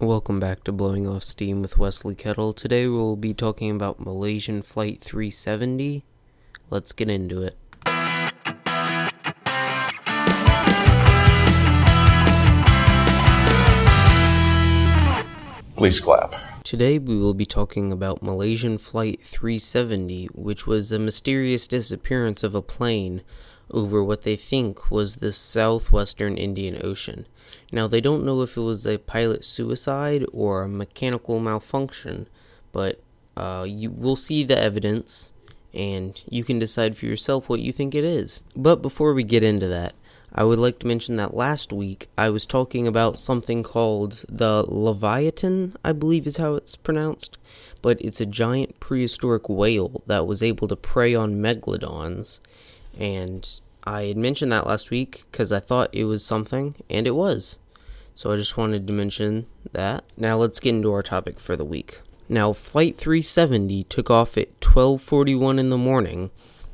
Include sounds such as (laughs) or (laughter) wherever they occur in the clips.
Welcome back to Blowing Off Steam with Wesley Kettle. Today we'll be talking about Malaysian Flight 370. Let's get into it. Please clap. Today we will be talking about Malaysian Flight 370, which was a mysterious disappearance of a plane over what they think was the southwestern Indian Ocean. Now, they don't know if it was a pilot suicide or a mechanical malfunction, but uh, you will see the evidence and you can decide for yourself what you think it is. But before we get into that, I would like to mention that last week I was talking about something called the Leviathan, I believe is how it's pronounced, but it's a giant prehistoric whale that was able to prey on megalodons. And I had mentioned that last week because I thought it was something, and it was. So I just wanted to mention that. Now let's get into our topic for the week. Now, Flight 370 took off at 12:41 in the morning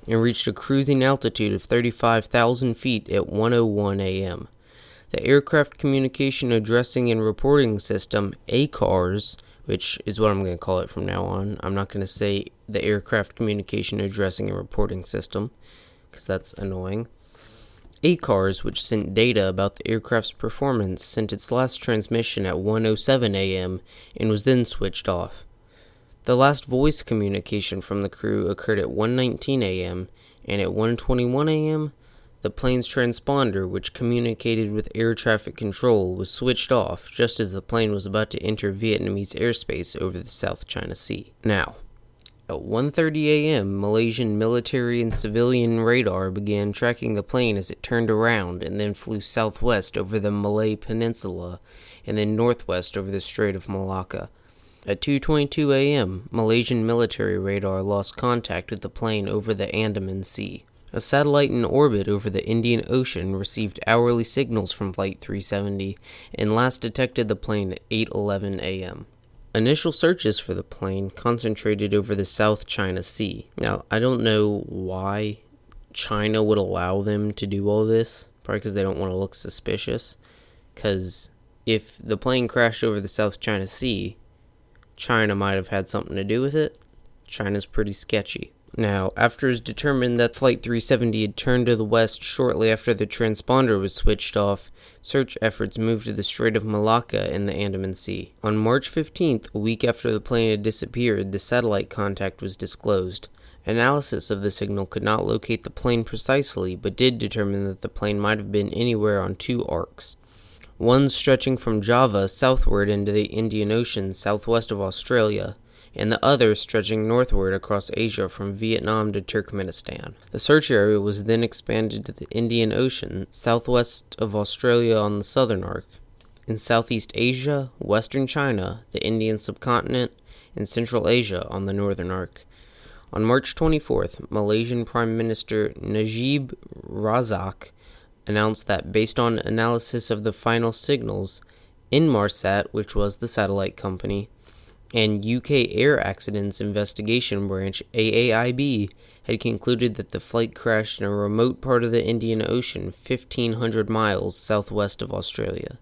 and reached a cruising altitude of 35,000 feet at 1:01 a.m. The Aircraft Communication Addressing and Reporting System (ACARS), which is what I'm going to call it from now on. I'm not going to say the Aircraft Communication Addressing and Reporting System because that's annoying. ACARS, which sent data about the aircraft's performance, sent its last transmission at 1:07 a.m. and was then switched off. The last voice communication from the crew occurred at 1:19 a.m. and at 1:21 a.m. the plane's transponder, which communicated with air traffic control, was switched off just as the plane was about to enter Vietnamese airspace over the South China Sea. Now, at 1:30 a.m., Malaysian military and civilian radar began tracking the plane as it turned around and then flew southwest over the Malay Peninsula and then northwest over the Strait of Malacca. At 2:22 a.m., Malaysian military radar lost contact with the plane over the Andaman Sea. A satellite in orbit over the Indian Ocean received hourly signals from Flight 370 and last detected the plane at 8:11 a.m. Initial searches for the plane concentrated over the South China Sea. Now, I don't know why China would allow them to do all this, probably because they don't want to look suspicious. Because if the plane crashed over the South China Sea, China might have had something to do with it. China's pretty sketchy. Now, after it's determined that Flight 370 had turned to the west shortly after the transponder was switched off, search efforts moved to the Strait of Malacca in the Andaman Sea. On March 15th, a week after the plane had disappeared, the satellite contact was disclosed. Analysis of the signal could not locate the plane precisely, but did determine that the plane might have been anywhere on two arcs. One stretching from Java southward into the Indian Ocean southwest of Australia, and the other stretching northward across Asia from Vietnam to Turkmenistan. The search area was then expanded to the Indian Ocean, southwest of Australia on the southern arc, in Southeast Asia, western China, the Indian subcontinent, and Central Asia on the northern arc. On March 24th, Malaysian Prime Minister Najib Razak announced that based on analysis of the final signals, Inmarsat, which was the satellite company, and UK Air Accidents Investigation Branch AAIB had concluded that the flight crashed in a remote part of the Indian Ocean 1500 miles southwest of Australia.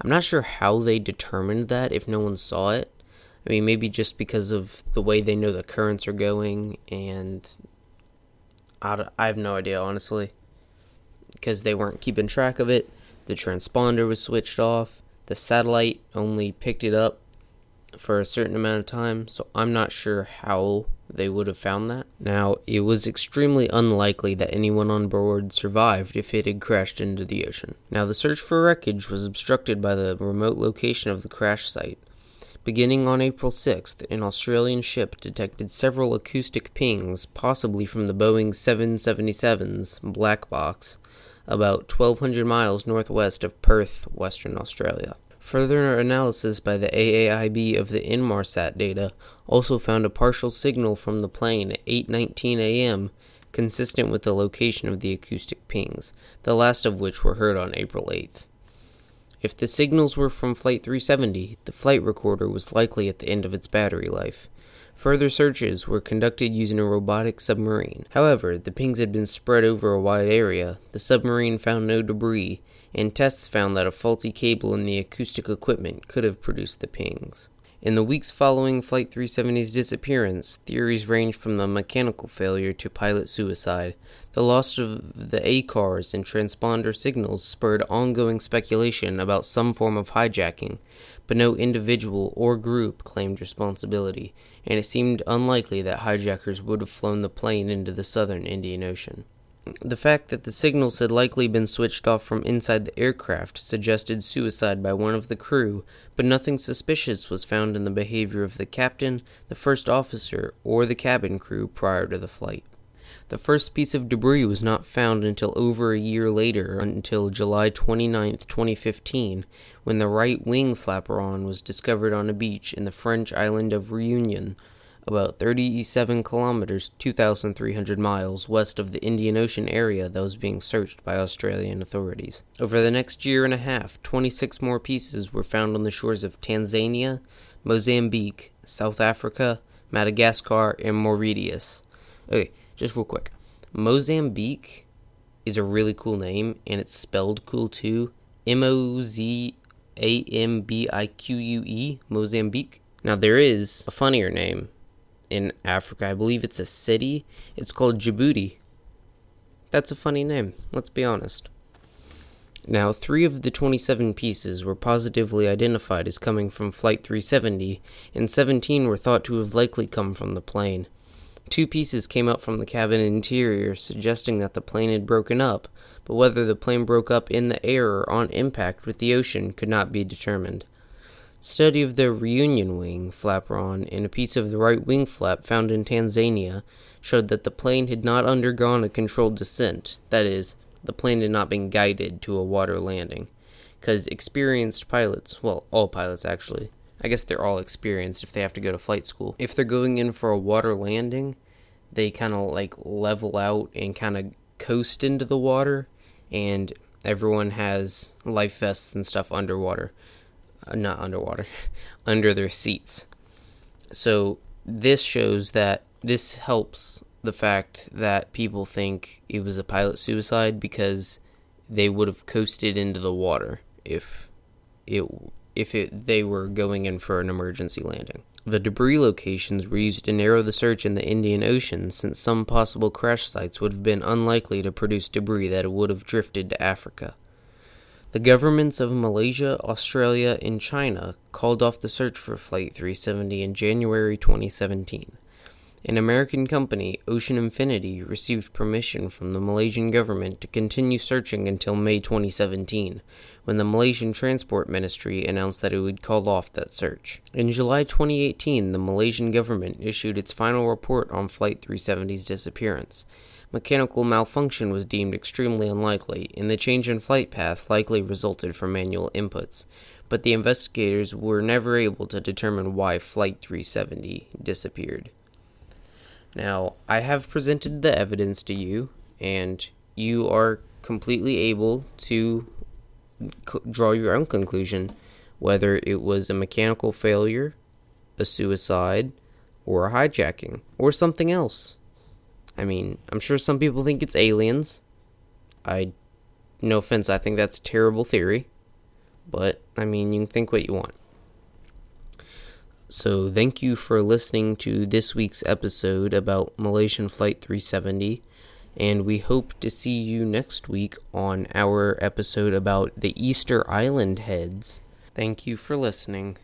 I'm not sure how they determined that if no one saw it. I mean, maybe just because of the way they know the currents are going, and I, I have no idea, honestly. Because they weren't keeping track of it, the transponder was switched off, the satellite only picked it up for a certain amount of time, so I'm not sure how they would have found that. Now, it was extremely unlikely that anyone on board survived if it had crashed into the ocean. Now, the search for wreckage was obstructed by the remote location of the crash site. Beginning on April 6th, an Australian ship detected several acoustic pings, possibly from the Boeing 777's black box, about 1,200 miles northwest of Perth, Western Australia. Further analysis by the AAIB of the Inmarsat data also found a partial signal from the plane at 8:19 a.m. consistent with the location of the acoustic pings, the last of which were heard on April 8th. If the signals were from Flight 370, the flight recorder was likely at the end of its battery life. Further searches were conducted using a robotic submarine. However, the pings had been spread over a wide area, the submarine found no debris, and tests found that a faulty cable in the acoustic equipment could have produced the pings. In the weeks following Flight 370's disappearance, theories ranged from the mechanical failure to pilot suicide. The loss of the ACARS and transponder signals spurred ongoing speculation about some form of hijacking, but no individual or group claimed responsibility, and it seemed unlikely that hijackers would have flown the plane into the southern Indian Ocean. The fact that the signals had likely been switched off from inside the aircraft suggested suicide by one of the crew, but nothing suspicious was found in the behavior of the captain, the first officer, or the cabin crew prior to the flight. The first piece of debris was not found until over a year later, until July 29, 2015, when the right wing flaperon was discovered on a beach in the French island of Reunion, about 37 kilometers, 2,300 miles west of the Indian Ocean area that was being searched by Australian authorities. Over the next year and a half, 26 more pieces were found on the shores of Tanzania, Mozambique, South Africa, Madagascar, and Mauritius. Okay, just real quick. Mozambique is a really cool name, and it's spelled cool too. M O Z A M B I Q U E, Mozambique. Now, there is a funnier name in Africa. I believe it's a city. It's called Djibouti. That's a funny name, let's be honest. Now, three of the 27 pieces were positively identified as coming from Flight 370, and 17 were thought to have likely come from the plane. Two pieces came up from the cabin interior, suggesting that the plane had broken up, but whether the plane broke up in the air or on impact with the ocean could not be determined. Study of the Reunion wing flaperon and a piece of the right wing flap found in Tanzania showed that the plane had not undergone a controlled descent, that is, the plane had not been guided to a water landing. Because experienced pilots, well, all pilots actually, I guess they're all experienced if they have to go to flight school. If they're going in for a water landing, they kind of like level out and kind of coast into the water, and everyone has life vests and stuff underwater. Uh, not underwater, (laughs) under their seats. So this shows that this helps the fact that people think it was a pilot suicide because they would have coasted into the water if it if it they were going in for an emergency landing. The debris locations were used to narrow the search in the Indian Ocean since some possible crash sites would have been unlikely to produce debris that would have drifted to Africa. The governments of Malaysia, Australia, and China called off the search for Flight 370 in January 2017. An American company, Ocean Infinity, received permission from the Malaysian government to continue searching until May 2017, when the Malaysian Transport Ministry announced that it would call off that search. In July 2018, the Malaysian government issued its final report on Flight 370's disappearance mechanical malfunction was deemed extremely unlikely, and the change in flight path likely resulted from manual inputs, but the investigators were never able to determine why Flight 370 disappeared. Now, I have presented the evidence to you, and you are completely able to draw your own conclusion whether it was a mechanical failure, a suicide, or a hijacking, or something else. I mean, I'm sure some people think it's aliens. I, no offense, I think that's a terrible theory. But, I mean, you can think what you want. So, thank you for listening to this week's episode about Malaysian Flight 370. And we hope to see you next week on our episode about the Easter Island heads. Thank you for listening.